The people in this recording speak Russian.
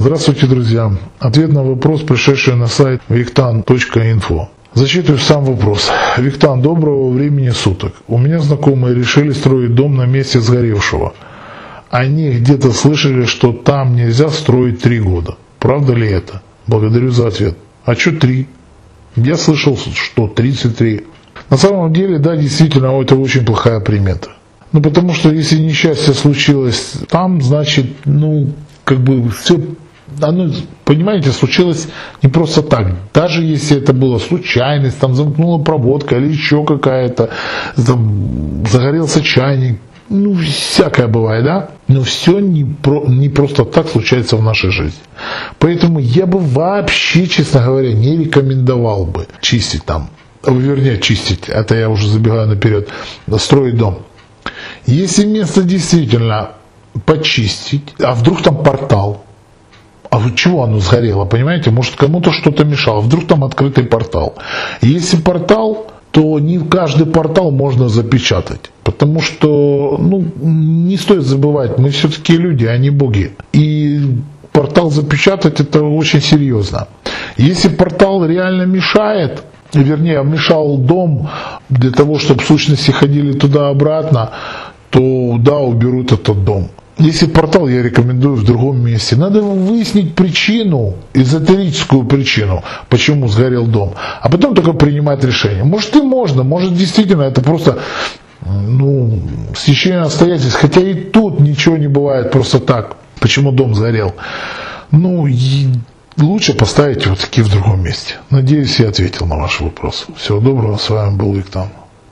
Здравствуйте, друзья. Ответ на вопрос, пришедший на сайт виктан.инфо. Зачитываю сам вопрос. Виктан, доброго времени суток. У меня знакомые решили строить дом на месте сгоревшего. Они где-то слышали, что там нельзя строить три года. Правда ли это? Благодарю за ответ. А что три? Я слышал, что 33. На самом деле, да, действительно, это очень плохая примета. Ну, потому что если несчастье случилось там, значит, ну, как бы все, оно, понимаете, случилось не просто так. Даже если это была случайность, там замкнула проводка или еще какая-то, там загорелся чайник, ну, всякое бывает, да? Но все не, про, не просто так случается в нашей жизни. Поэтому я бы вообще, честно говоря, не рекомендовал бы чистить там, вернее, чистить, это я уже забегаю наперед, строить дом. Если место действительно почистить, а вдруг там портал, а вот чего оно сгорело, понимаете? Может кому-то что-то мешало, вдруг там открытый портал. Если портал, то не каждый портал можно запечатать. Потому что ну, не стоит забывать, мы все-таки люди, а не боги. И портал запечатать это очень серьезно. Если портал реально мешает, вернее, мешал дом для того, чтобы сущности ходили туда-обратно, то да, уберут этот дом. Если портал, я рекомендую в другом месте. Надо выяснить причину, эзотерическую причину, почему сгорел дом. А потом только принимать решение. Может и можно, может действительно это просто ну, стечение обстоятельств. Хотя и тут ничего не бывает просто так. Почему дом сгорел. Ну, лучше поставить вот такие в другом месте. Надеюсь, я ответил на ваш вопрос. Всего доброго. С вами был Виктор.